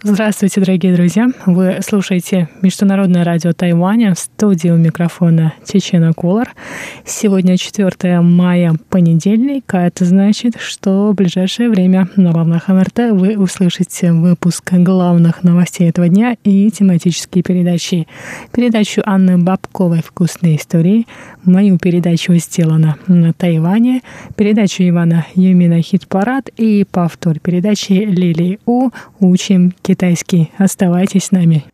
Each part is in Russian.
Здравствуйте, дорогие друзья! Вы слушаете Международное радио Тайваня в студии у микрофона Чечена Колор. Сегодня 4 мая, понедельник, а это значит, что в ближайшее время на волнах МРТ вы услышите выпуск главных новостей этого дня и тематические передачи. Передачу Анны Бабковой «Вкусные истории», мою передачу «Сделано на Тайване», передачу Ивана Юмина «Хит-парад» и повтор передачи Лилии У «Учим китайский. Оставайтесь с нами.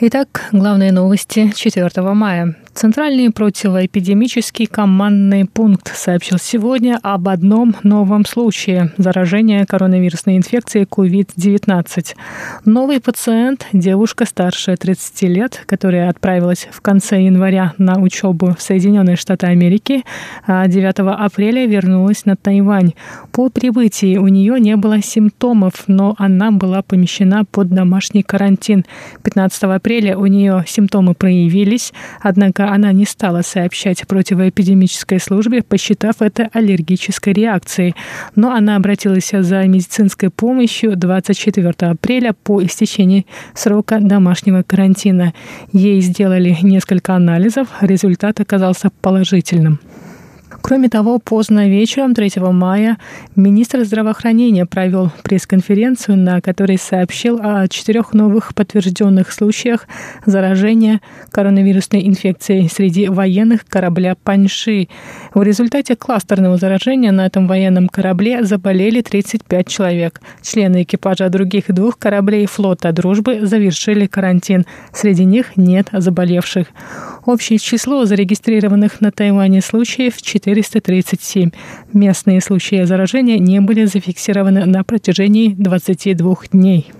Итак, главные новости 4 мая. Центральный противоэпидемический командный пункт сообщил сегодня об одном новом случае заражения коронавирусной инфекцией COVID-19. Новый пациент, девушка старше 30 лет, которая отправилась в конце января на учебу в Соединенные Штаты Америки, а 9 апреля вернулась на Тайвань. По прибытии у нее не было симптомов, но она была помещена под домашний карантин. 15 апреля у нее симптомы проявились, однако она не стала сообщать противоэпидемической службе, посчитав это аллергической реакцией. Но она обратилась за медицинской помощью 24 апреля по истечении срока домашнего карантина. Ей сделали несколько анализов, результат оказался положительным. Кроме того, поздно вечером 3 мая министр здравоохранения провел пресс-конференцию, на которой сообщил о четырех новых подтвержденных случаях заражения коронавирусной инфекцией среди военных корабля «Паньши». В результате кластерного заражения на этом военном корабле заболели 35 человек. Члены экипажа других двух кораблей флота «Дружбы» завершили карантин. Среди них нет заболевших. Общее число зарегистрированных на Тайване случаев 437. Местные случаи заражения не были зафиксированы на протяжении 22 дней.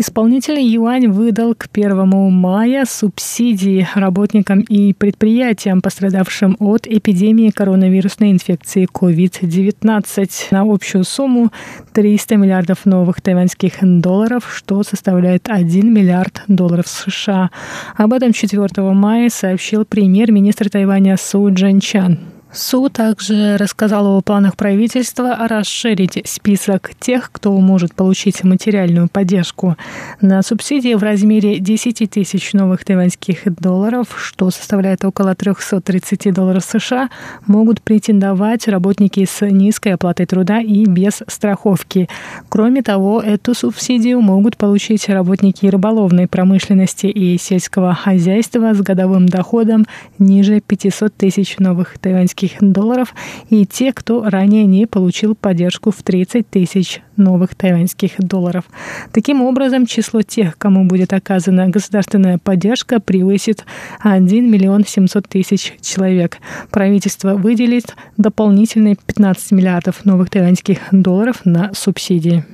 Исполнительный юань выдал к 1 мая субсидии работникам и предприятиям, пострадавшим от эпидемии коронавирусной инфекции COVID-19 на общую сумму 300 миллиардов новых тайваньских долларов, что составляет 1 миллиард долларов США. Об этом 4 мая сообщил премьер-министр Тайваня Су Джанчан. Су также рассказал о планах правительства расширить список тех, кто может получить материальную поддержку на субсидии в размере 10 тысяч новых тайваньских долларов, что составляет около 330 долларов США, могут претендовать работники с низкой оплатой труда и без страховки. Кроме того, эту субсидию могут получить работники рыболовной промышленности и сельского хозяйства с годовым доходом ниже 500 тысяч новых тайваньских американских долларов и те, кто ранее не получил поддержку в 30 тысяч новых тайваньских долларов. Таким образом, число тех, кому будет оказана государственная поддержка, превысит 1 миллион 700 тысяч человек. Правительство выделит дополнительные 15 миллиардов новых тайваньских долларов на субсидии.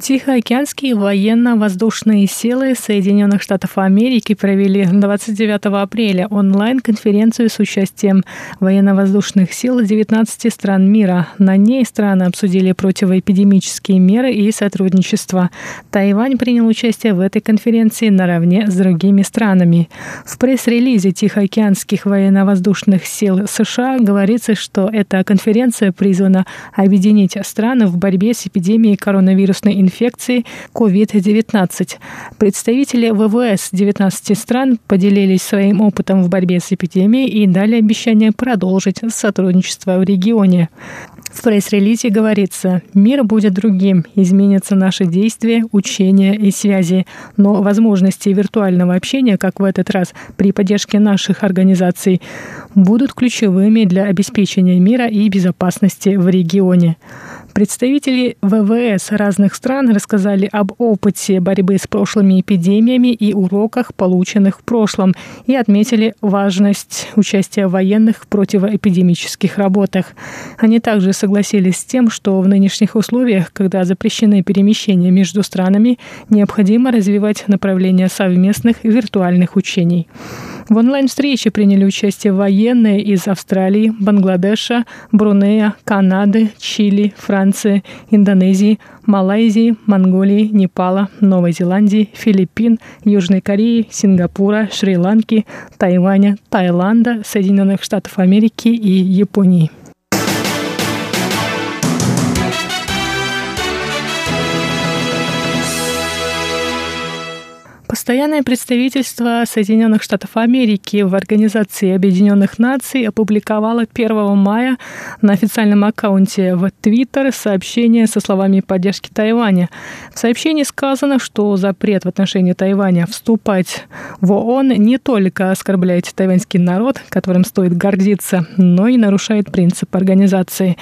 Тихоокеанские военно-воздушные силы Соединенных Штатов Америки провели 29 апреля онлайн-конференцию с участием военно-воздушных сил 19 стран мира. На ней страны обсудили противоэпидемические меры и сотрудничество. Тайвань принял участие в этой конференции наравне с другими странами. В пресс-релизе Тихоокеанских военно-воздушных сил США говорится, что эта конференция призвана объединить страны в борьбе с эпидемией коронавирусной инфекции инфекции COVID-19. Представители ВВС 19 стран поделились своим опытом в борьбе с эпидемией и дали обещание продолжить сотрудничество в регионе. В пресс-релизе говорится, мир будет другим, изменятся наши действия, учения и связи, но возможности виртуального общения, как в этот раз при поддержке наших организаций, будут ключевыми для обеспечения мира и безопасности в регионе. Представители ВВС разных стран рассказали об опыте борьбы с прошлыми эпидемиями и уроках, полученных в прошлом, и отметили важность участия военных в противоэпидемических работах. Они также согласились с тем, что в нынешних условиях, когда запрещены перемещения между странами, необходимо развивать направление совместных виртуальных учений. В онлайн-встрече приняли участие военные из Австралии, Бангладеша, Брунея, Канады, Чили, Франции, Индонезии, Малайзии, Монголии, Непала, Новой Зеландии, Филиппин, Южной Кореи, Сингапура, Шри-Ланки, Тайваня, Таиланда, Соединенных Штатов Америки и Японии. Постоянное представительство Соединенных Штатов Америки в Организации Объединенных Наций опубликовало 1 мая на официальном аккаунте в Твиттер сообщение со словами поддержки Тайваня. В сообщении сказано, что запрет в отношении Тайваня вступать в ООН не только оскорбляет тайваньский народ, которым стоит гордиться, но и нарушает принцип организации.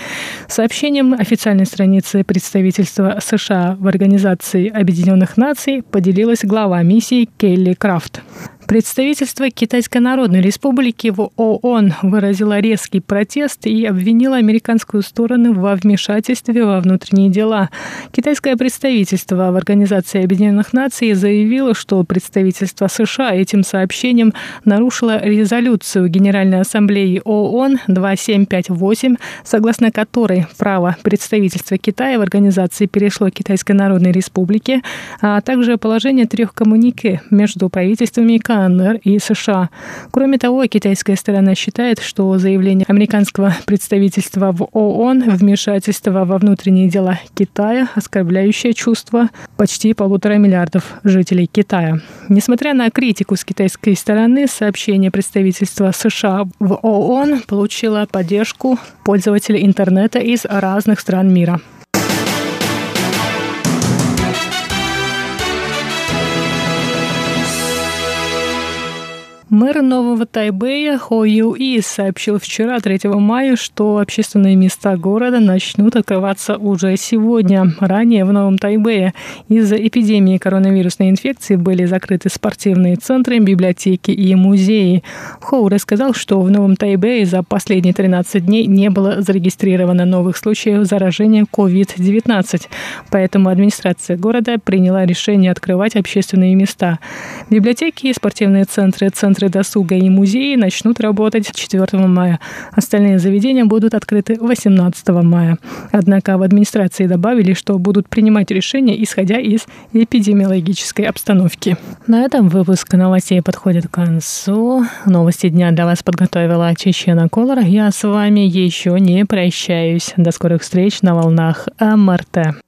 Сообщением официальной страницы представительства США в Организации Объединенных Наций поделилась глава миссии Келли Крафт. Представительство Китайской Народной Республики в ООН выразило резкий протест и обвинило американскую сторону во вмешательстве во внутренние дела. Китайское представительство в Организации Объединенных Наций заявило, что представительство США этим сообщением нарушило резолюцию Генеральной Ассамблеи ООН 2758, согласно которой право представительства Китая в организации перешло Китайской Народной Республике, а также положение трех коммунике между правительствами КНР и США. Кроме того, китайская сторона считает, что заявление американского представительства в ООН вмешательство во внутренние дела Китая, оскорбляющее чувства почти полутора миллиардов жителей Китая. Несмотря на критику с китайской стороны, сообщение представительства США в ООН получило поддержку пользователей интернета из разных стран мира. Мэр Нового Тайбэя Хо Ю И сообщил вчера, 3 мая, что общественные места города начнут открываться уже сегодня. Ранее в Новом Тайбэе из-за эпидемии коронавирусной инфекции были закрыты спортивные центры, библиотеки и музеи. Хоу рассказал, что в Новом Тайбэе за последние 13 дней не было зарегистрировано новых случаев заражения COVID-19, поэтому администрация города приняла решение открывать общественные места. Библиотеки, спортивные центры, центры центры досуга и музеи начнут работать 4 мая. Остальные заведения будут открыты 18 мая. Однако в администрации добавили, что будут принимать решения, исходя из эпидемиологической обстановки. На этом выпуск новостей подходит к концу. Новости дня для вас подготовила Чечена Колор. Я с вами еще не прощаюсь. До скорых встреч на волнах МРТ.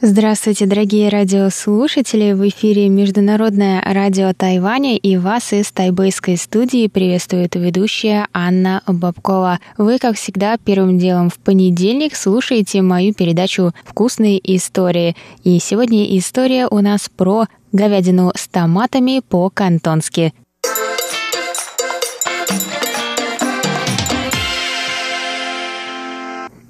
Здравствуйте, дорогие радиослушатели! В эфире Международное радио Тайваня и вас из тайбэйской студии приветствует ведущая Анна Бабкова. Вы, как всегда, первым делом в понедельник слушаете мою передачу «Вкусные истории». И сегодня история у нас про говядину с томатами по-кантонски.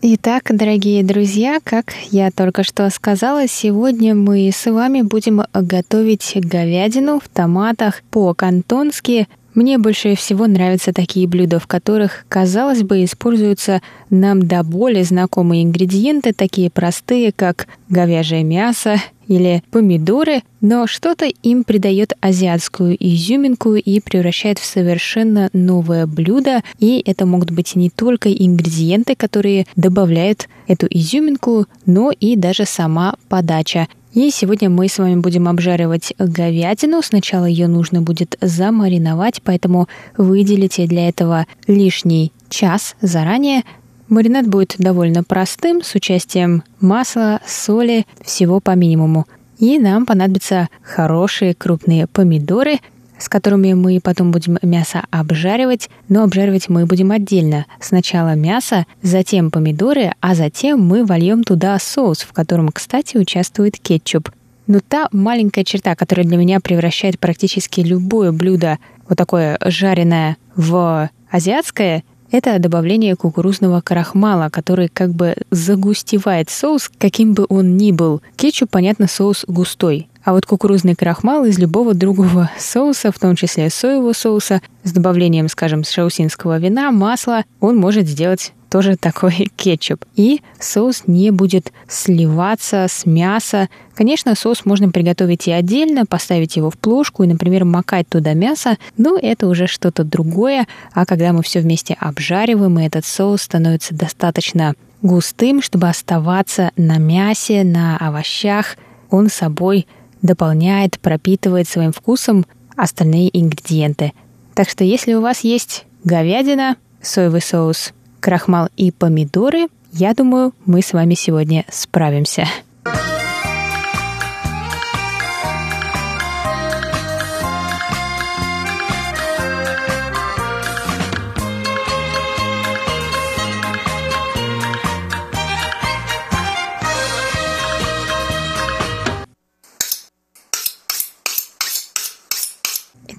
Итак, дорогие друзья, как я только что сказала, сегодня мы с вами будем готовить говядину в томатах по-кантонски. Мне больше всего нравятся такие блюда, в которых, казалось бы, используются нам до боли знакомые ингредиенты, такие простые, как говяжье мясо, или помидоры, но что-то им придает азиатскую изюминку и превращает в совершенно новое блюдо. И это могут быть не только ингредиенты, которые добавляют эту изюминку, но и даже сама подача. И сегодня мы с вами будем обжаривать говядину. Сначала ее нужно будет замариновать, поэтому выделите для этого лишний час заранее. Маринад будет довольно простым, с участием масла, соли, всего по минимуму. И нам понадобятся хорошие крупные помидоры. С которыми мы потом будем мясо обжаривать, но обжаривать мы будем отдельно. Сначала мясо, затем помидоры, а затем мы вольем туда соус, в котором, кстати, участвует кетчуп. Но та маленькая черта, которая для меня превращает практически любое блюдо, вот такое жареное, в азиатское, это добавление кукурузного крахмала, который как бы загустевает соус, каким бы он ни был. Кетчуп, понятно, соус густой. А вот кукурузный крахмал из любого другого соуса, в том числе соевого соуса, с добавлением, скажем, шаусинского вина, масла, он может сделать тоже такой кетчуп. И соус не будет сливаться с мяса. Конечно, соус можно приготовить и отдельно, поставить его в плошку и, например, макать туда мясо, но это уже что-то другое. А когда мы все вместе обжариваем, и этот соус становится достаточно густым, чтобы оставаться на мясе, на овощах, он собой дополняет, пропитывает своим вкусом остальные ингредиенты. Так что если у вас есть говядина, соевый соус, крахмал и помидоры, я думаю, мы с вами сегодня справимся.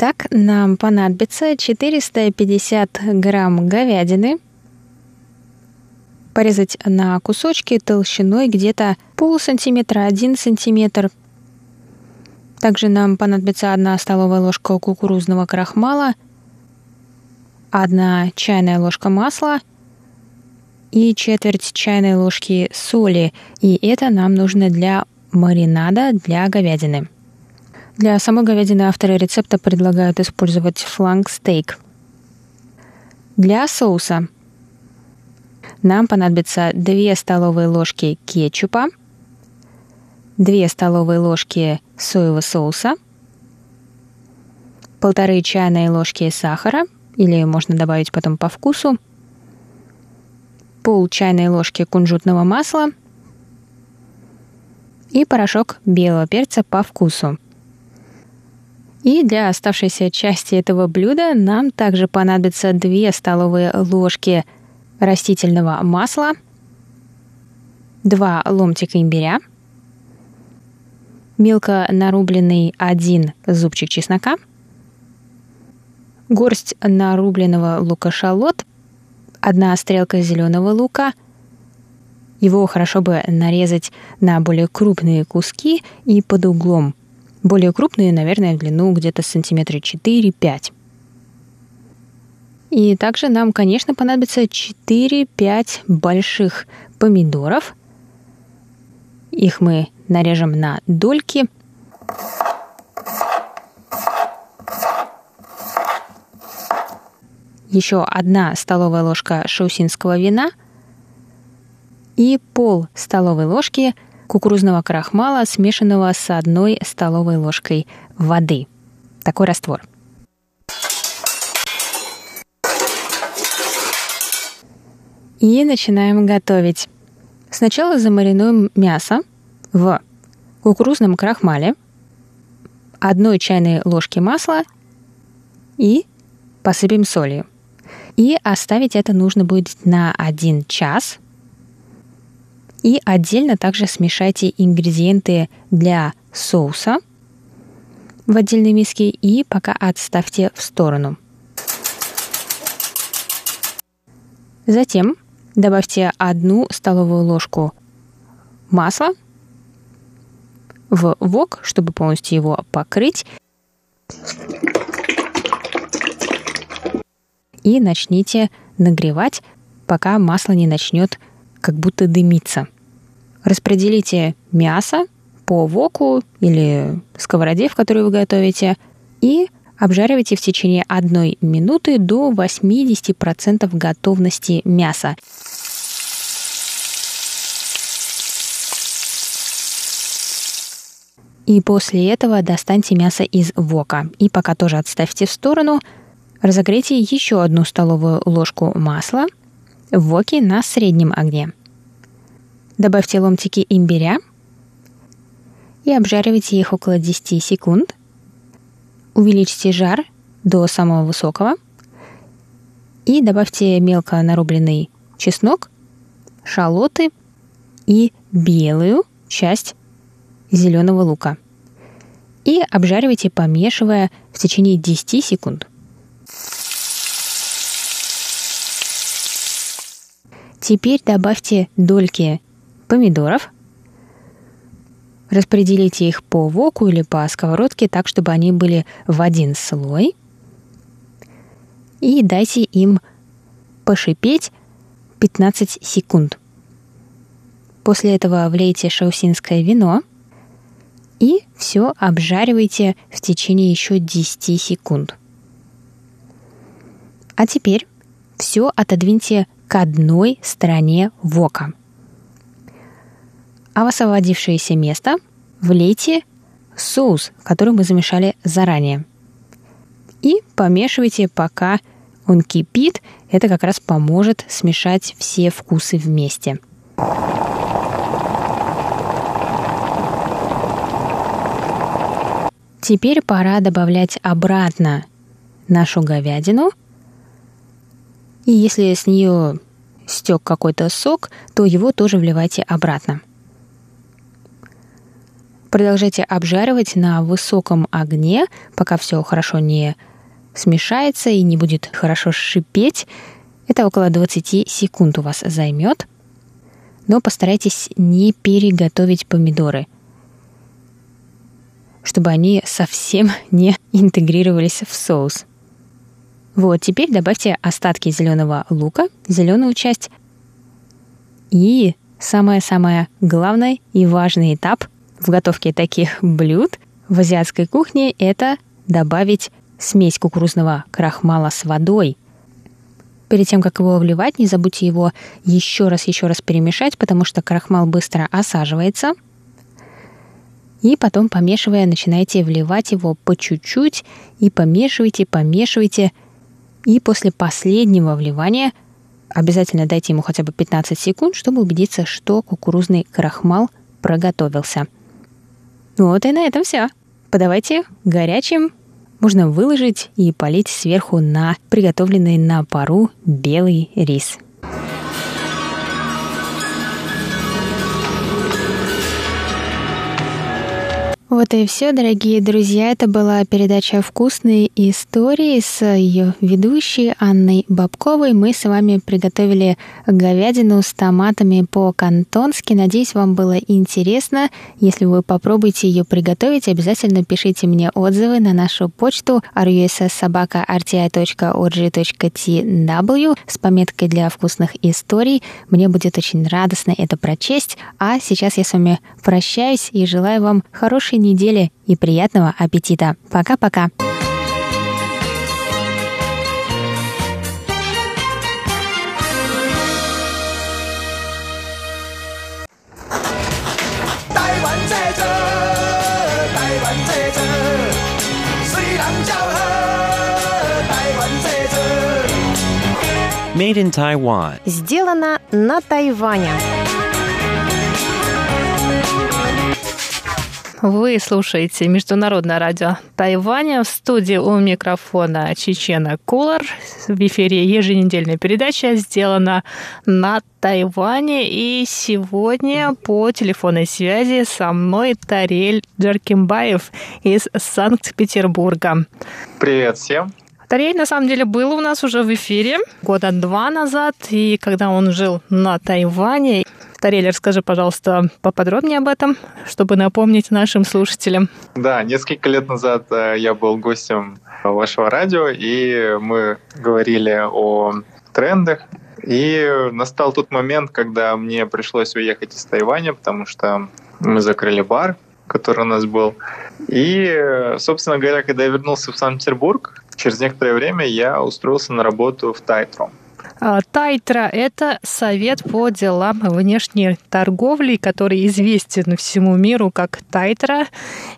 Итак, нам понадобится 450 грамм говядины, порезать на кусочки толщиной где-то пол сантиметра, один сантиметр. Также нам понадобится одна столовая ложка кукурузного крахмала, одна чайная ложка масла и четверть чайной ложки соли. И это нам нужно для маринада для говядины. Для самой говядины авторы рецепта предлагают использовать фланг-стейк. Для соуса нам понадобится 2 столовые ложки кетчупа, 2 столовые ложки соевого соуса, полторы чайные ложки сахара, или можно добавить потом по вкусу, пол чайной ложки кунжутного масла и порошок белого перца по вкусу – и для оставшейся части этого блюда нам также понадобится 2 столовые ложки растительного масла, 2 ломтика имбиря, мелко нарубленный 1 зубчик чеснока, горсть нарубленного лука-шалот, одна стрелка зеленого лука. Его хорошо бы нарезать на более крупные куски и под углом – более крупные, наверное, в длину где-то сантиметра 4-5. И также нам, конечно, понадобится 4-5 больших помидоров. Их мы нарежем на дольки. Еще одна столовая ложка шаусинского вина и пол столовой ложки – кукурузного крахмала, смешанного с одной столовой ложкой воды. Такой раствор. И начинаем готовить. Сначала замаринуем мясо в кукурузном крахмале, одной чайной ложки масла и посыпем солью. И оставить это нужно будет на 1 час – и отдельно также смешайте ингредиенты для соуса в отдельной миске и пока отставьте в сторону. Затем добавьте одну столовую ложку масла в вок, чтобы полностью его покрыть. И начните нагревать, пока масло не начнет как будто дымится. Распределите мясо по воку или сковороде, в которой вы готовите, и обжаривайте в течение одной минуты до 80% готовности мяса. И после этого достаньте мясо из вока. И пока тоже отставьте в сторону, разогрейте еще одну столовую ложку масла – в воке на среднем огне. Добавьте ломтики имбиря и обжаривайте их около 10 секунд. увеличьте жар до самого высокого и добавьте мелко нарубленный чеснок, шалоты и белую часть зеленого лука. И обжаривайте, помешивая в течение 10 секунд. Теперь добавьте дольки помидоров, распределите их по воку или по сковородке так, чтобы они были в один слой. И дайте им пошипеть 15 секунд. После этого влейте шаусинское вино и все обжаривайте в течение еще 10 секунд. А теперь все отодвиньте к одной стороне вока. А в освободившееся место влейте соус, который мы замешали заранее. И помешивайте, пока он кипит. Это как раз поможет смешать все вкусы вместе. Теперь пора добавлять обратно нашу говядину. И если с нее стек какой-то сок, то его тоже вливайте обратно. Продолжайте обжаривать на высоком огне, пока все хорошо не смешается и не будет хорошо шипеть. Это около 20 секунд у вас займет. Но постарайтесь не переготовить помидоры – чтобы они совсем не интегрировались в соус. Вот, теперь добавьте остатки зеленого лука, зеленую часть. И самое-самое главное и важный этап в готовке таких блюд в азиатской кухне – это добавить смесь кукурузного крахмала с водой. Перед тем, как его вливать, не забудьте его еще раз, еще раз перемешать, потому что крахмал быстро осаживается – и потом, помешивая, начинаете вливать его по чуть-чуть и помешивайте, помешивайте. И после последнего вливания обязательно дайте ему хотя бы 15 секунд, чтобы убедиться, что кукурузный крахмал проготовился. Вот и на этом все. Подавайте горячим. Можно выложить и полить сверху на приготовленный на пару белый рис. Вот и все, дорогие друзья. Это была передача «Вкусные истории» с ее ведущей Анной Бабковой. Мы с вами приготовили говядину с томатами по-кантонски. Надеюсь, вам было интересно. Если вы попробуете ее приготовить, обязательно пишите мне отзывы на нашу почту russsobaka.rti.org.tw с пометкой для вкусных историй. Мне будет очень радостно это прочесть. А сейчас я с вами прощаюсь и желаю вам хорошей недели и приятного аппетита. Пока-пока. Made in Taiwan. Сделано на Тайване. Вы слушаете Международное радио Тайваня. В студии у микрофона Чечена Кулар. В эфире еженедельная передача сделана на Тайване. И сегодня по телефонной связи со мной Тарель Джаркимбаев из Санкт-Петербурга. Привет всем. Тарель, на самом деле, был у нас уже в эфире года два назад, и когда он жил на Тайване, Тарель, расскажи, пожалуйста, поподробнее об этом, чтобы напомнить нашим слушателям. Да, несколько лет назад э, я был гостем вашего радио, и мы говорили о трендах. И настал тот момент, когда мне пришлось уехать из Тайваня, потому что мы закрыли бар, который у нас был. И, собственно говоря, когда я вернулся в Санкт-Петербург, через некоторое время я устроился на работу в Тайтру. А, Тайтра – это совет по делам внешней торговли, который известен всему миру как Тайтра.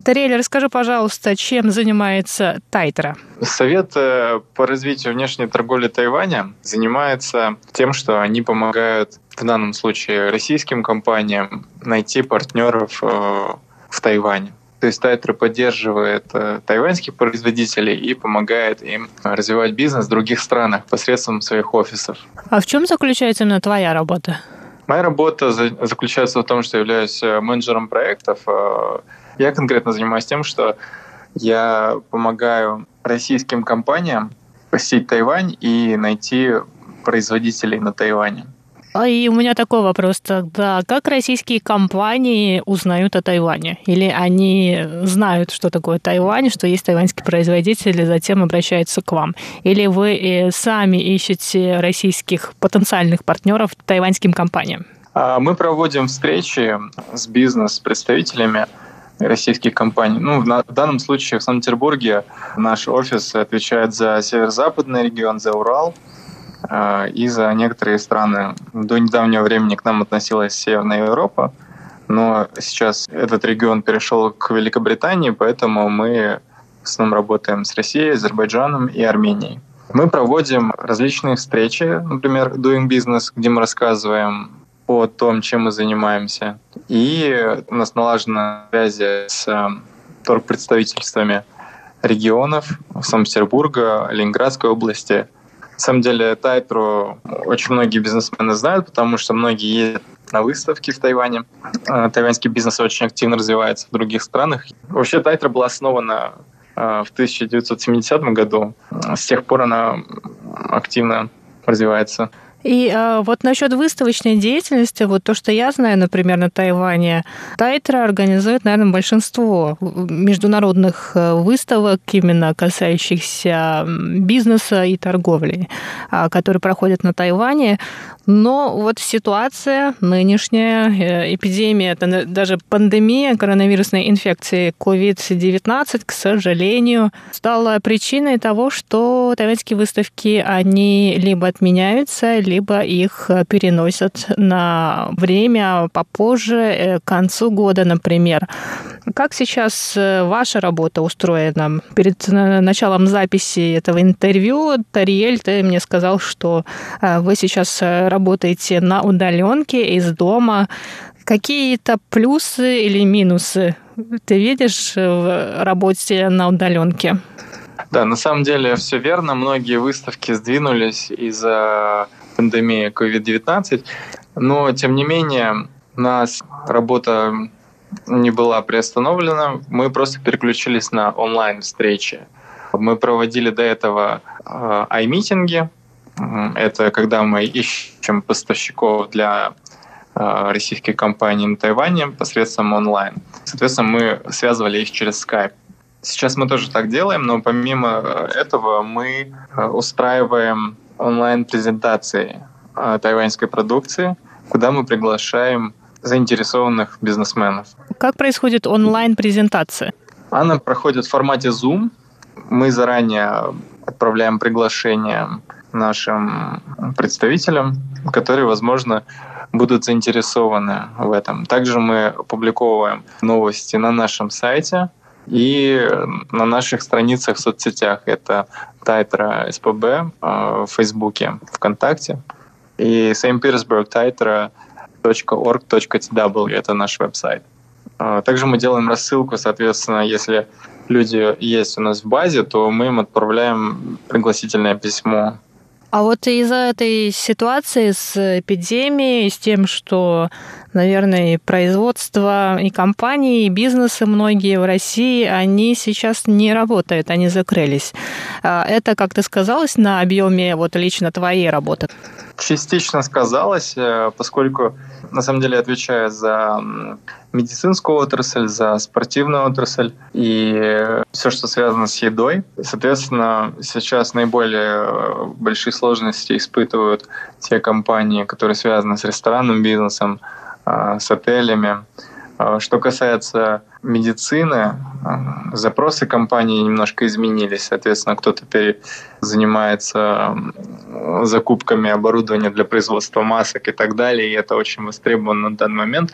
Тарель, расскажи, пожалуйста, чем занимается Тайтра? Совет э, по развитию внешней торговли Тайваня занимается тем, что они помогают в данном случае российским компаниям найти партнеров э, в Тайване. То есть Тайтра поддерживает э, тайваньских производителей и помогает им развивать бизнес в других странах посредством своих офисов. А в чем заключается именно твоя работа? Моя работа заключается в том, что я являюсь э, менеджером проектов. Э, я конкретно занимаюсь тем, что я помогаю российским компаниям посетить Тайвань и найти производителей на Тайване. А и у меня такой вопрос тогда. Как российские компании узнают о Тайване? Или они знают, что такое Тайвань, что есть тайваньские производители, затем обращаются к вам? Или вы э, сами ищете российских потенциальных партнеров тайваньским компаниям? А, мы проводим встречи с бизнес-представителями российских компаний. Ну, в данном случае в Санкт-Петербурге наш офис отвечает за северо-западный регион, за Урал – и за некоторые страны до недавнего времени к нам относилась Северная Европа, но сейчас этот регион перешел к Великобритании, поэтому мы в основном работаем с Россией, Азербайджаном и Арменией. Мы проводим различные встречи, например, Doing Business, где мы рассказываем о том, чем мы занимаемся. И у нас налажена связи с э, торгпредставительствами регионов Санкт-Петербурга, Ленинградской области – на самом деле Тайтру очень многие бизнесмены знают, потому что многие ездят на выставки в Тайване. А, тайваньский бизнес очень активно развивается в других странах. Вообще Тайтра была основана а, в 1970 году. С тех пор она активно развивается. И э, вот насчет выставочной деятельности, вот то, что я знаю, например, на Тайване, Тайтра организует, наверное, большинство международных э, выставок, именно касающихся бизнеса и торговли, э, которые проходят на Тайване. Но вот ситуация нынешняя, э, эпидемия, это даже пандемия коронавирусной инфекции COVID-19, к сожалению, стала причиной того, что тайваньские выставки, они либо отменяются, либо их переносят на время попозже, э, к концу года, например. Как сейчас э, ваша работа устроена? Перед началом записи этого интервью Тариэль, ты мне сказал, что вы сейчас работаете на удаленке из дома, какие-то плюсы или минусы ты видишь в работе на удаленке? Да, на самом деле все верно. Многие выставки сдвинулись из-за пандемии COVID-19, но тем не менее у нас работа не была приостановлена, мы просто переключились на онлайн-встречи. Мы проводили до этого э, ай-митинги, это когда мы ищем поставщиков для а, российских компаний на Тайване посредством онлайн. Соответственно, мы связывали их через Skype. Сейчас мы тоже так делаем, но помимо этого мы а, устраиваем онлайн-презентации тайваньской продукции, куда мы приглашаем заинтересованных бизнесменов. Как происходит онлайн-презентация? Она проходит в формате Zoom. Мы заранее отправляем приглашение нашим представителям, которые, возможно, будут заинтересованы в этом. Также мы опубликовываем новости на нашем сайте и на наших страницах в соцсетях. Это Тайтра СПБ э, в Фейсбуке, ВКонтакте и stpetersburgtitra.org.tw — это наш веб-сайт. Э, также мы делаем рассылку, соответственно, если люди есть у нас в базе, то мы им отправляем пригласительное письмо а вот из-за этой ситуации с эпидемией, с тем, что, наверное, и производство, и компании, и бизнесы многие в России, они сейчас не работают, они закрылись. А это как-то сказалось на объеме вот лично твоей работы? Частично сказалось, э, поскольку на самом деле отвечаю за медицинскую отрасль, за спортивную отрасль и все, что связано с едой. Соответственно, сейчас наиболее э, большие сложности испытывают те компании, которые связаны с ресторанным бизнесом, с отелями. Э, что касается медицины, запросы компании немножко изменились. Соответственно, кто-то занимается закупками оборудования для производства масок и так далее, и это очень востребовано на данный момент.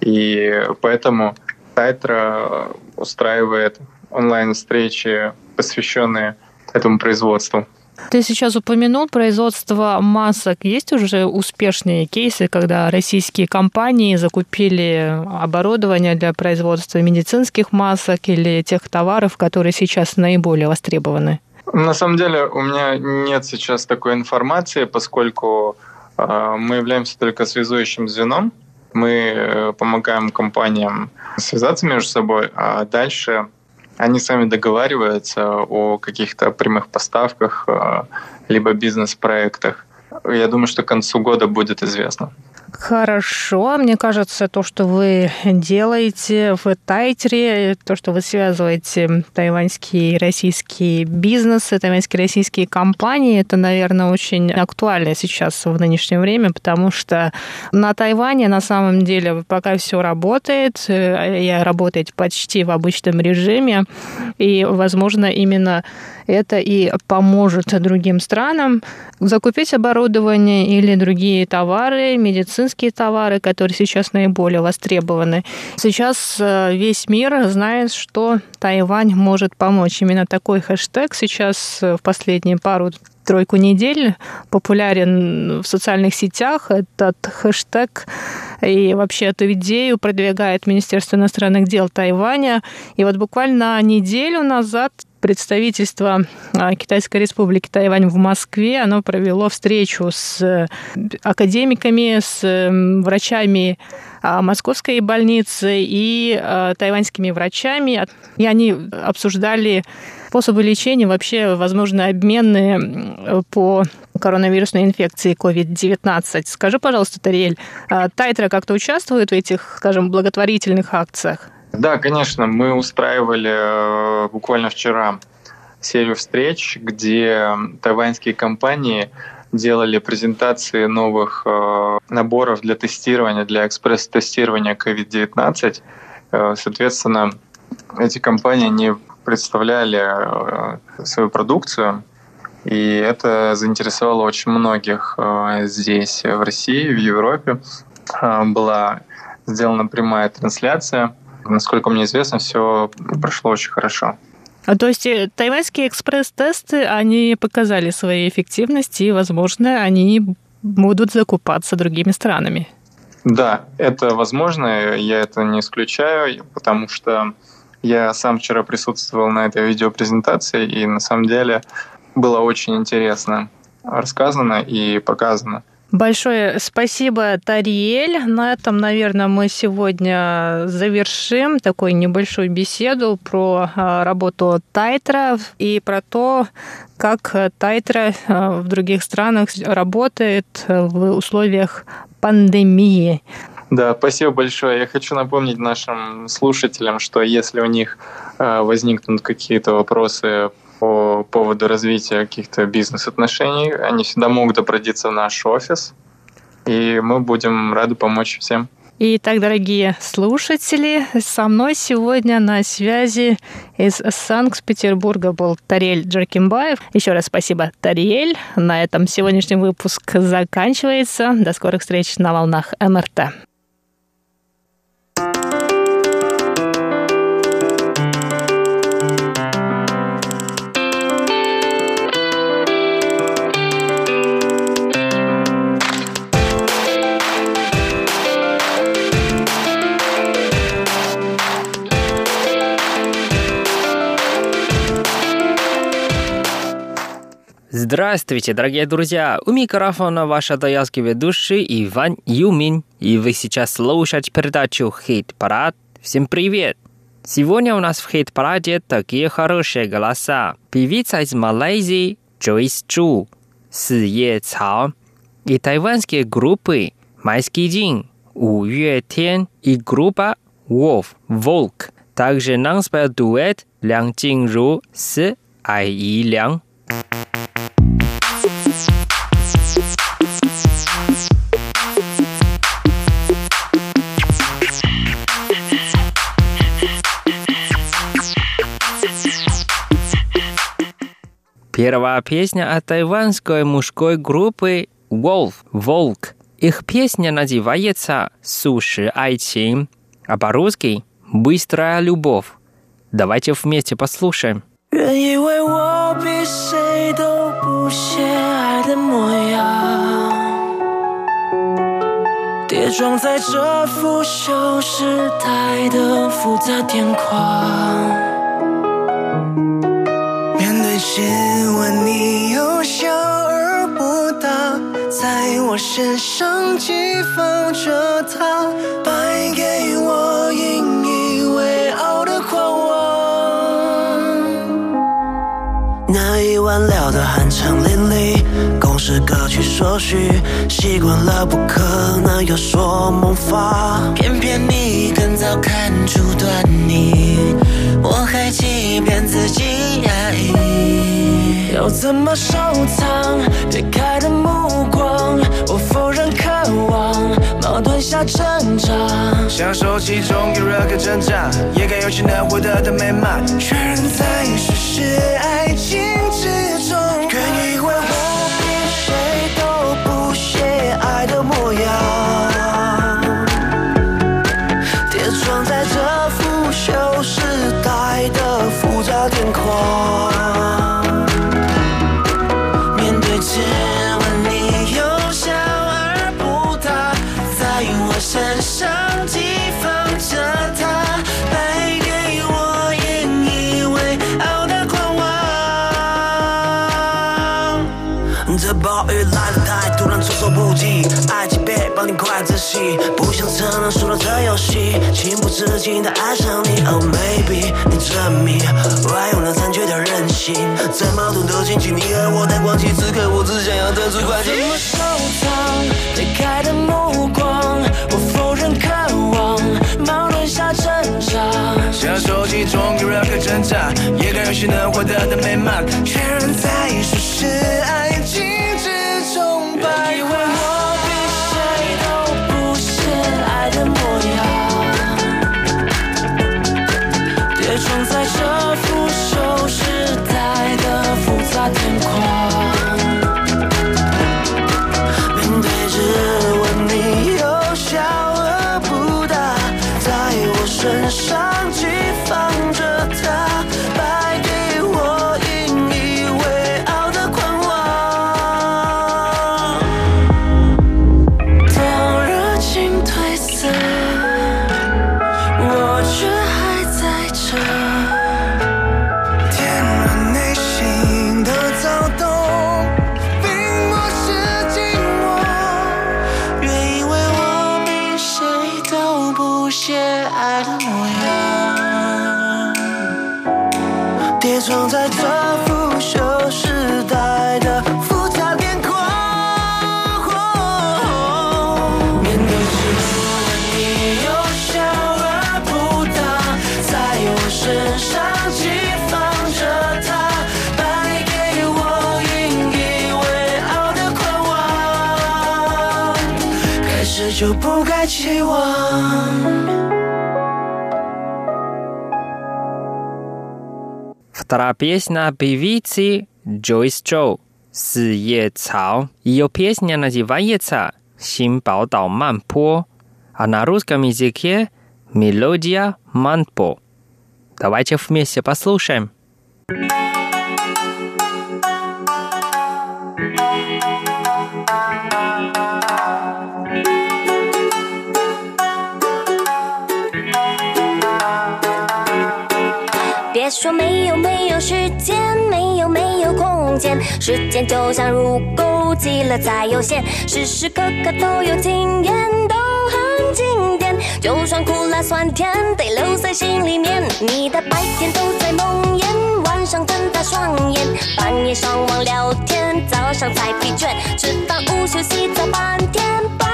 И поэтому Тайтра устраивает онлайн-встречи, посвященные этому производству. Ты сейчас упомянул производство масок. Есть уже успешные кейсы, когда российские компании закупили оборудование для производства медицинских масок или тех товаров, которые сейчас наиболее востребованы? На самом деле у меня нет сейчас такой информации, поскольку э, мы являемся только связующим звеном. Мы э, помогаем компаниям связаться между собой, а дальше они сами договариваются о каких-то прямых поставках, э, либо бизнес-проектах. Я думаю, что к концу года будет известно. Хорошо. Мне кажется, то, что вы делаете в Тайтре, то, что вы связываете тайваньские и российские бизнесы, тайваньские и российские компании, это, наверное, очень актуально сейчас в нынешнее время, потому что на Тайване на самом деле пока все работает, и работает почти в обычном режиме, и, возможно, именно это и поможет другим странам закупить оборудование или другие товары, медицинские товары, которые сейчас наиболее востребованы. Сейчас э, весь мир знает, что Тайвань может помочь. Именно такой хэштег сейчас э, в последние пару тройку недель популярен в социальных сетях. Этот хэштег и вообще эту идею продвигает Министерство иностранных дел Тайваня. И вот буквально неделю назад представительство а, Китайской республики Тайвань в Москве, оно провело встречу с э, академиками, с врачами а, московской больницы и а, тайваньскими врачами. И они обсуждали способы лечения, вообще возможные обмены по коронавирусной инфекции COVID-19. Скажи, пожалуйста, Тариэль, Тайтра как-то участвует в этих, скажем, благотворительных акциях? Да, конечно, мы устраивали э, буквально вчера серию встреч, где тайваньские компании делали презентации новых э, наборов для тестирования, для экспресс-тестирования COVID-19. Э, соответственно, эти компании не представляли свою продукцию, и это заинтересовало очень многих здесь, в России, в Европе. Была сделана прямая трансляция – насколько мне известно, все прошло очень хорошо. А то есть э, тайваньские экспресс-тесты, они показали свои эффективности, и, возможно, они будут закупаться другими странами. Да, это возможно, я это не исключаю, потому что я сам вчера присутствовал на этой видеопрезентации, и на самом деле было очень интересно рассказано и показано. Большое спасибо, Тариэль. На этом, наверное, мы сегодня завершим такую небольшую беседу про а, работу Тайтра и про то, как Тайтра а, в других странах работает в условиях пандемии. Да, спасибо большое. Я хочу напомнить нашим слушателям, что если у них а, возникнут какие-то вопросы по поводу развития каких-то бизнес-отношений, они всегда могут обратиться в наш офис, и мы будем рады помочь всем. Итак, дорогие слушатели, со мной сегодня на связи из Санкт-Петербурга был Тарель Джаркимбаев. Еще раз спасибо, Тарель. На этом сегодняшний выпуск заканчивается. До скорых встреч на волнах МРТ. Здравствуйте, дорогие друзья! У микрофона ваша даялский ведущий Иван Юмин, и вы сейчас слушаете передачу «Хит-парад». Всем привет! Сегодня у нас в хит-параде такие хорошие голоса. Певица из Малайзии Джойс Чу, Си Е Цао и тайванские группы Майский день, У Юэ Тен и группа Wolf, Волк. Также нам спел дуэт Лян Ру с Ай И Лян. Первая песня от тайванской мужской группы Wolf, Волк. Их песня называется «Суши Айчин», а по-русски «Быстрая любовь». Давайте вместе послушаем. 原以为我比谁都不 不屑爱的模样，跌撞在这腐朽时代的复杂天框。面对亲 在我身上寄放着它，败给我引以为傲的狂妄。那一晚聊得酣畅淋漓，共识各取所需，习惯了不可能有所萌发，偏偏你更早看出端倪，我还欺骗自己压抑，要怎么收藏？别开的目光？我否认渴望，矛盾下挣扎，享受其中有任何挣扎，也该有些能获得的美满，确认在于是爱不想承认输了这游戏，情不自禁的爱上你。Oh maybe 你证明我还有了残缺的人性，在矛盾的亲近你和我太光奇，此刻我只想要得出关系。怎么收藏被开的目光？我否认渴望，矛盾下挣扎，享受其中有任何挣扎，也该有些能获得的美满，确认在舒适爱 Вторая песня певицы Джойс Джоу «Си Е Цао». Ее песня называется «Син Бао Дао Ман По», а на русском языке «Мелодия Манпо». Давайте вместе послушаем. 别说没 时间，没有没有空间，时间就像如钩，急了才有限，时时刻刻都有经验，都很经典。就算苦辣酸甜，得留在心里面。你的白天都在梦魇，晚上睁大双眼，半夜上网聊天，早上才疲倦，吃饭午休洗澡半天，摆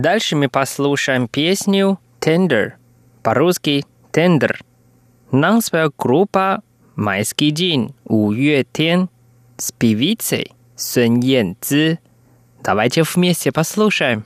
Дальше мы послушаем песню «Tender», по-русски «Tender». Нам спела группа «Майский день», «У Юэ Тен» с певицей Сунь Ян Давайте вместе послушаем.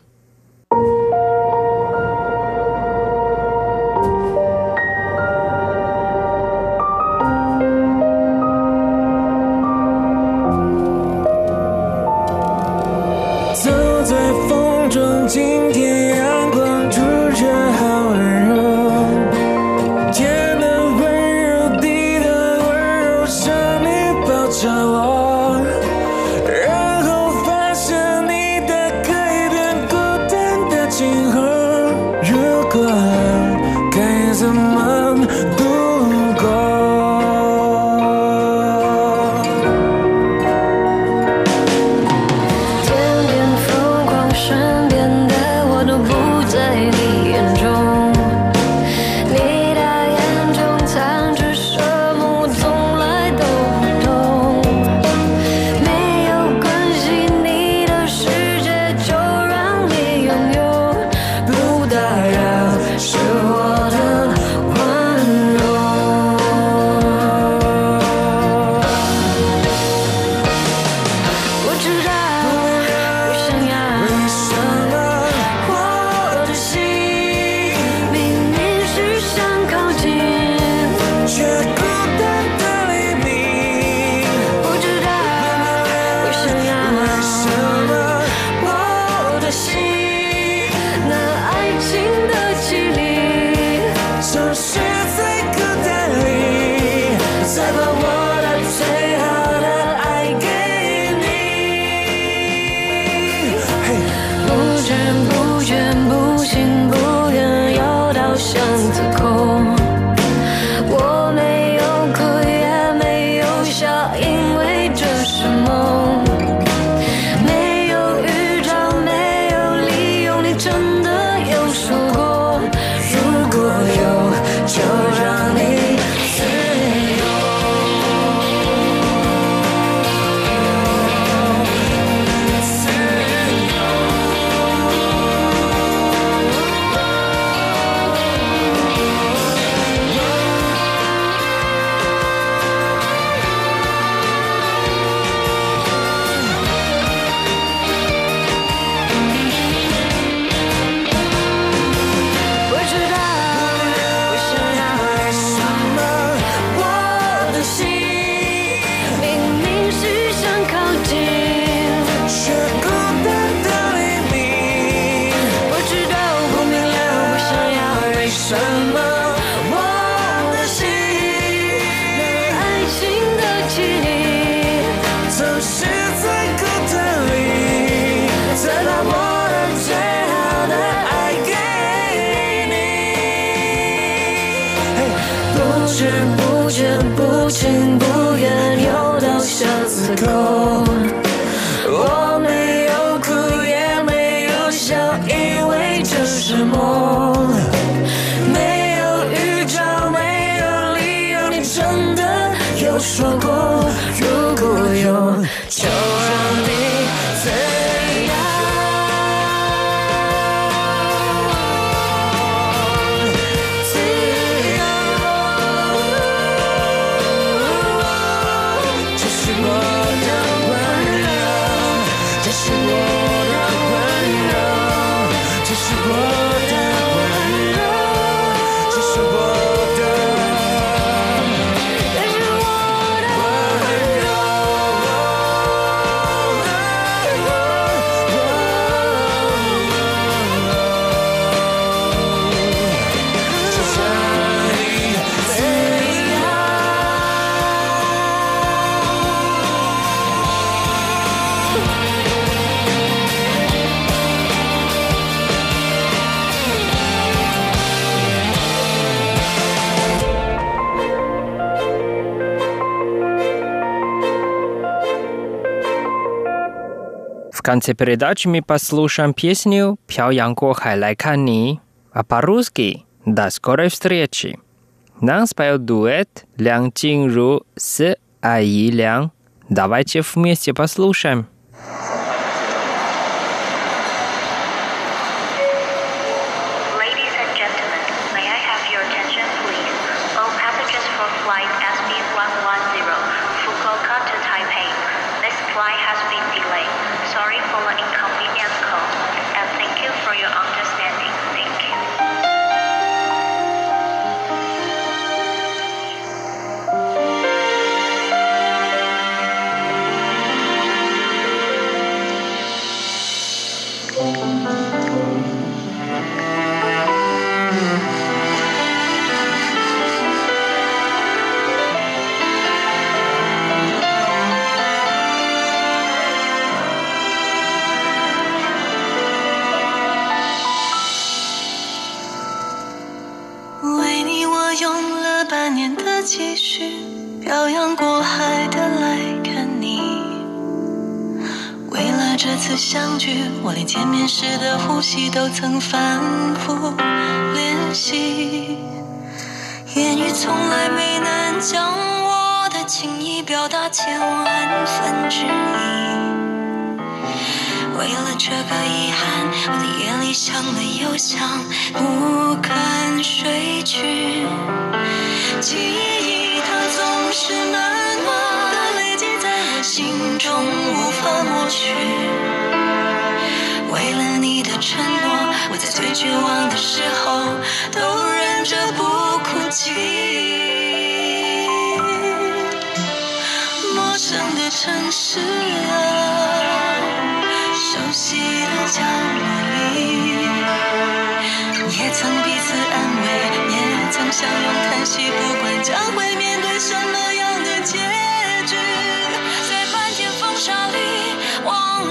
是在歌词里再把我的最好的爱给你不知不觉不情不愿又到巷子口我没有哭也没有笑因为这是梦。конце передачи мы послушаем песню «Пяо Янго Хайлай Кани», а по-русски «До скорой встречи». Нам споет дуэт Лян Чинру с Аи Лян. Давайте вместе послушаем.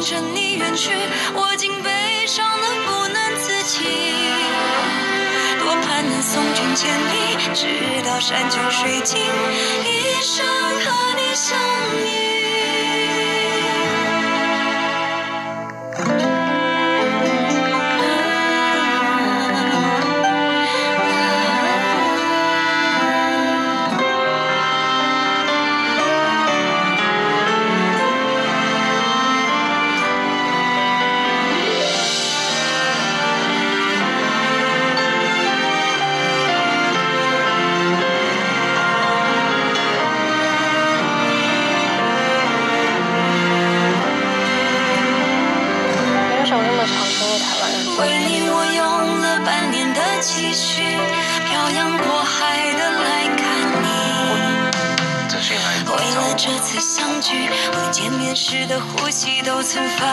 着你远去我竟悲伤得不能自己多盼能送君千里直到山穷水尽一生和你相依都曾发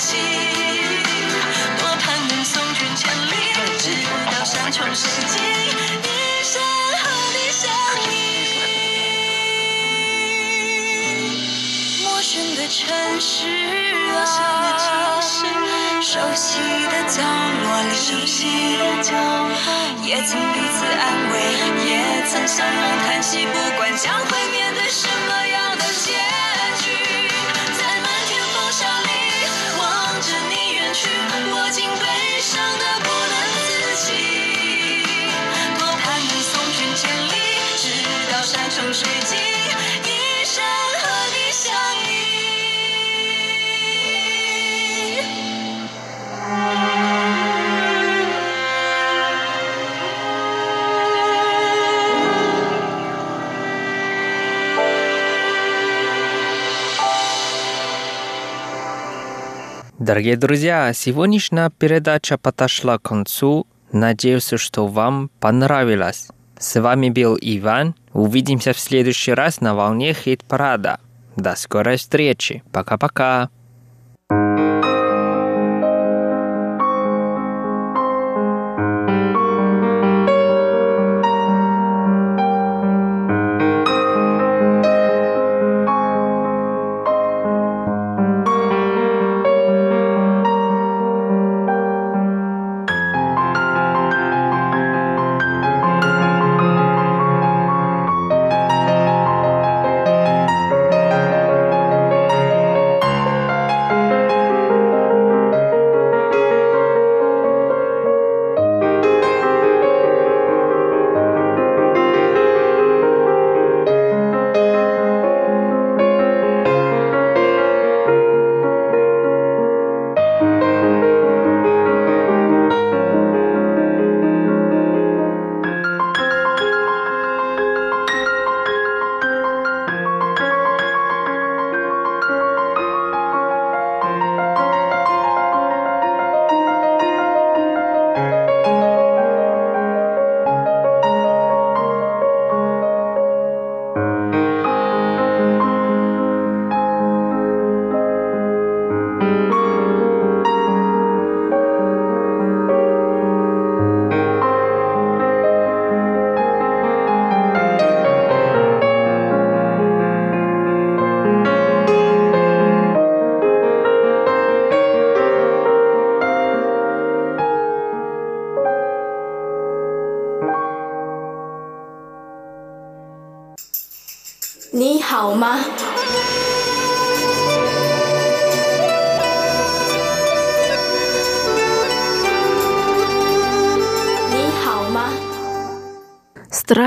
期多盼能送君千里直到山穷水尽一生和你相依陌生的城市啊熟悉的角落里熟悉的角落也曾彼此安慰也曾相拥叹息不管将会面对什么样的结 Дорогие друзья, сегодняшняя передача подошла к концу. Надеюсь, что вам понравилось. С вами был Иван. Увидимся в следующий раз на волне хит-парада. До скорой встречи. Пока-пока. 好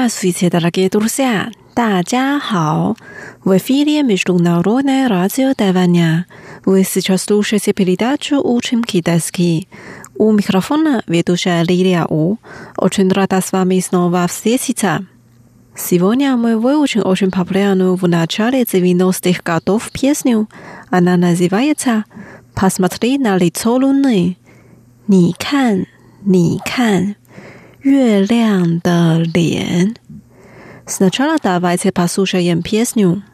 Здравствуйте, дорогие друзья! 大家好! В эфире Международное радио Тайваня. Вы сейчас слушаете передачу «Учим китайский». У микрофона ведущая Лилия У. Очень рада с вами снова встретиться. Сегодня мы выучим очень популярную в начале 90-х годов песню. Она называется «Посмотри на лицо луны». 你看，你看， 月亮的脸。Сначала давайте послушаем песню. “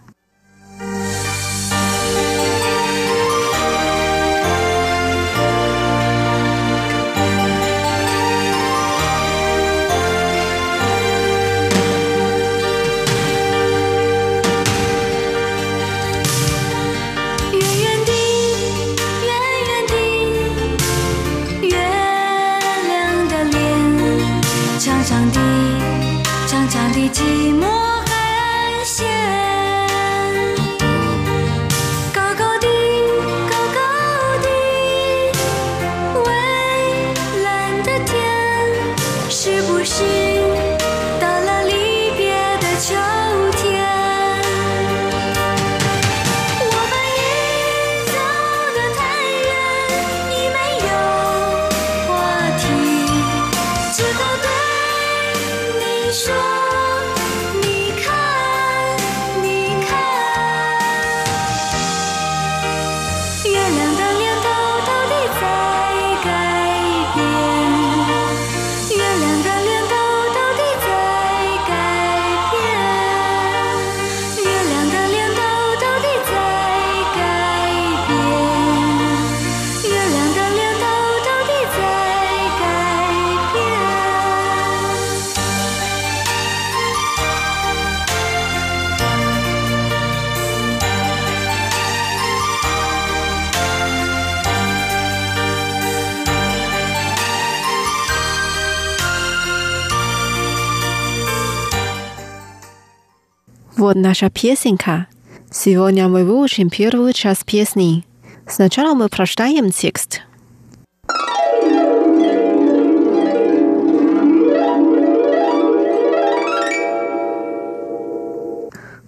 наша песенка. Сегодня мы выучим первую часть песни. Сначала мы прочитаем текст.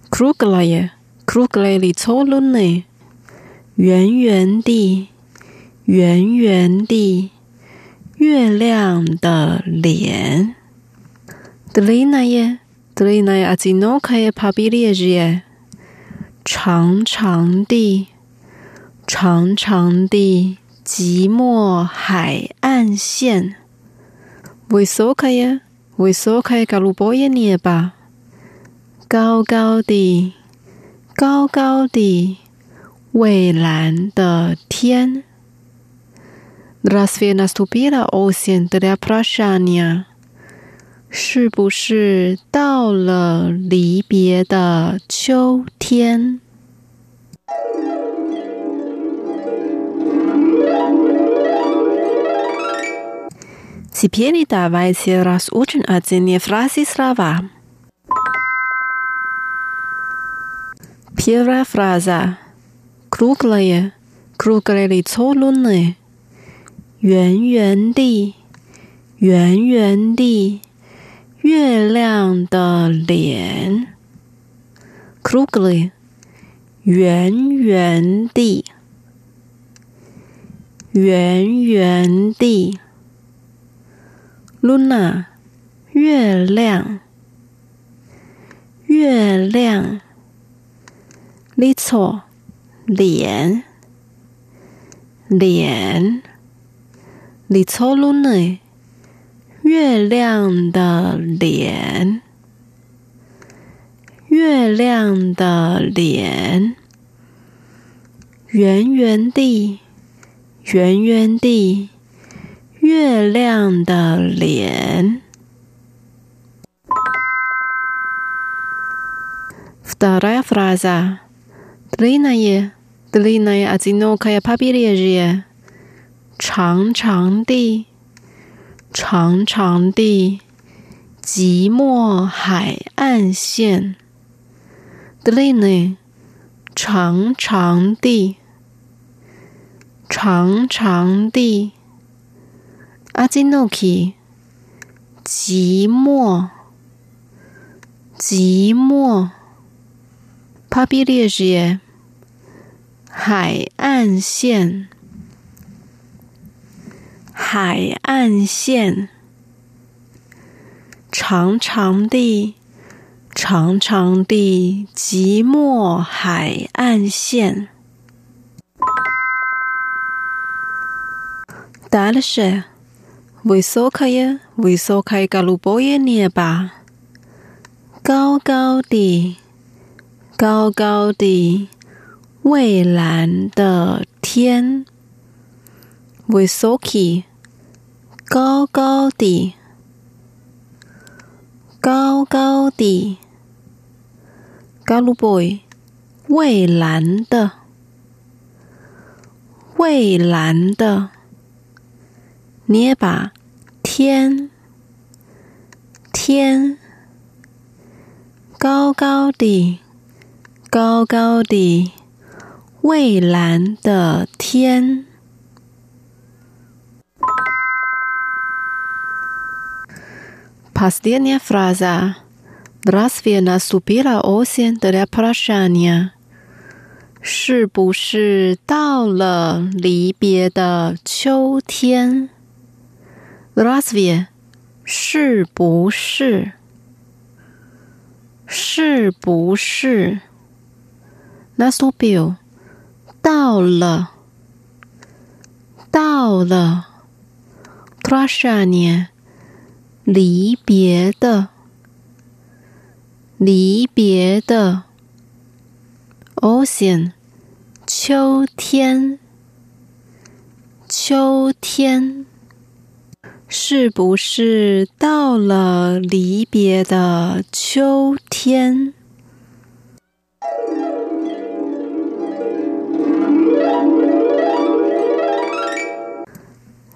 Круглое, круглое лицо луны, 圆圆的，圆圆的，月亮的脸。Длинное, 这里呢，阿兹诺可以爬比利耶，长长的、长长的吉莫海岸线；维索可以，维索可以加入波耶涅吧，高高的、高高的蔚蓝的天。Las vi nas tuviera ocean de a Prusia. 是不是到了离别的秋天？Теперь давайте разучим отдельные фразы слова. Первая фраза. Круглое, круглое лицо луны. 圆圆的，圆圆的， 月亮的脸。Krugly，圆圆的，圆圆的。Luna，月亮，月亮。Little，脸，脸。Little Luna，月亮的脸，月亮的脸。圆圆的，圆圆的。月亮的脸。Вторая фраза. Длинное, длинное одинокое побережье. 长长的， 长长的寂寞海岸线。的嘞呢，长长的，长长的，阿金诺奇，寂寞，寂寞，帕比列日耶，海岸线。海岸线。长长的，长长的寂寞海岸线。Дальше。Высокое, высокое голубое небо，高高的，高高的蔚蓝的天。Высокий， 高高的，高高的，girl boy，蔚蓝的，蔚蓝的，你也把，天，天，高高的，高高的，蔚蓝的天。Последняя фраза. Разве наступила осень для прощания? 是不是到了离别的秋天？Разве 是不是？是不是？Наступил 到了，到了。Прощание 离别的。离别的。Ocean 秋天。秋天。是不是到了离别的秋天？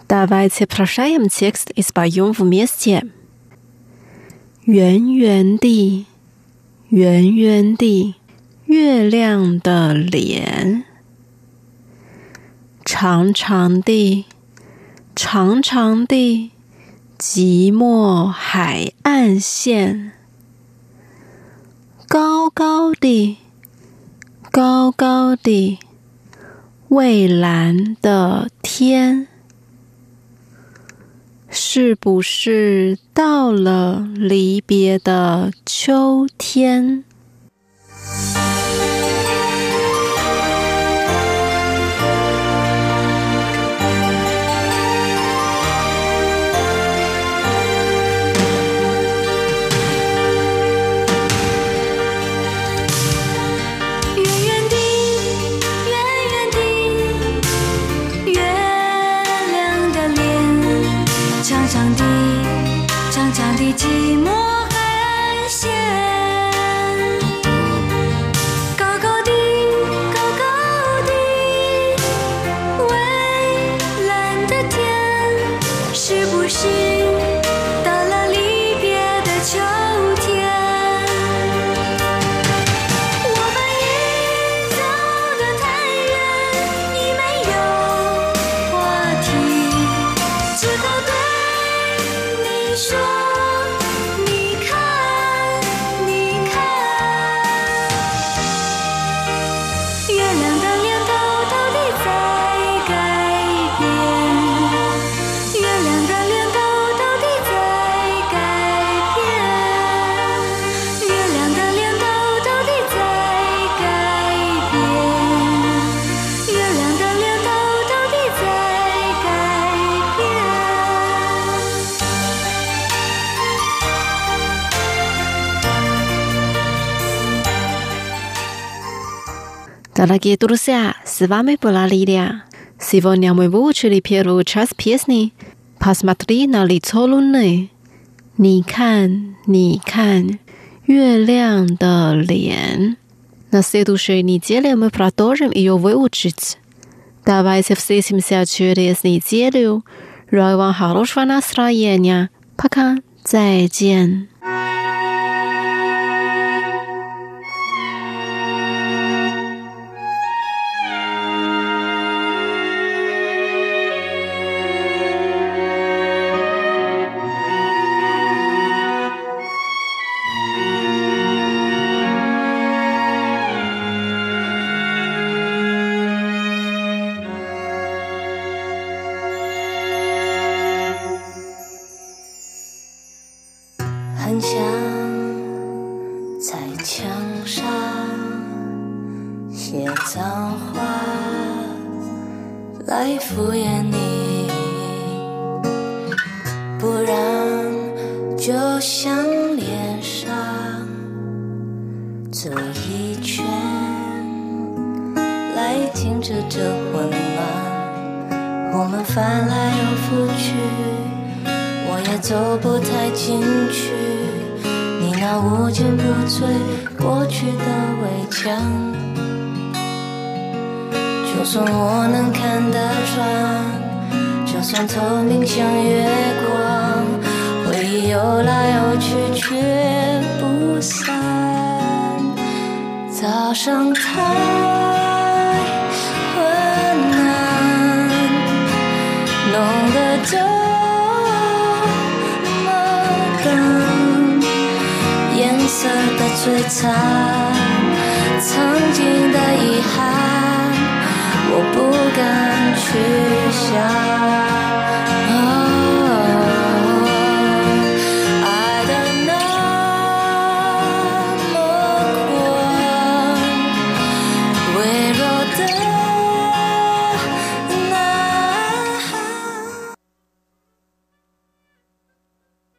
？Давайте прощаем текст и споем вместе。圆圆的，圆圆的月亮的脸，长长的。长长的寂寞海岸线，高高的，高高的蔚蓝的天， 是不是到了离别的秋天？Дорогие друзья, с вами была Лилия. Сегодня мы выучили первую часть песни «Посмотри на лицо луны». «Не кан, не кан, юэлян да лиан». На следующей неделе мы продолжим ее выучить. Давайте встретимся через неделю. Желаю вам хорошего настроения. Пока, 再见。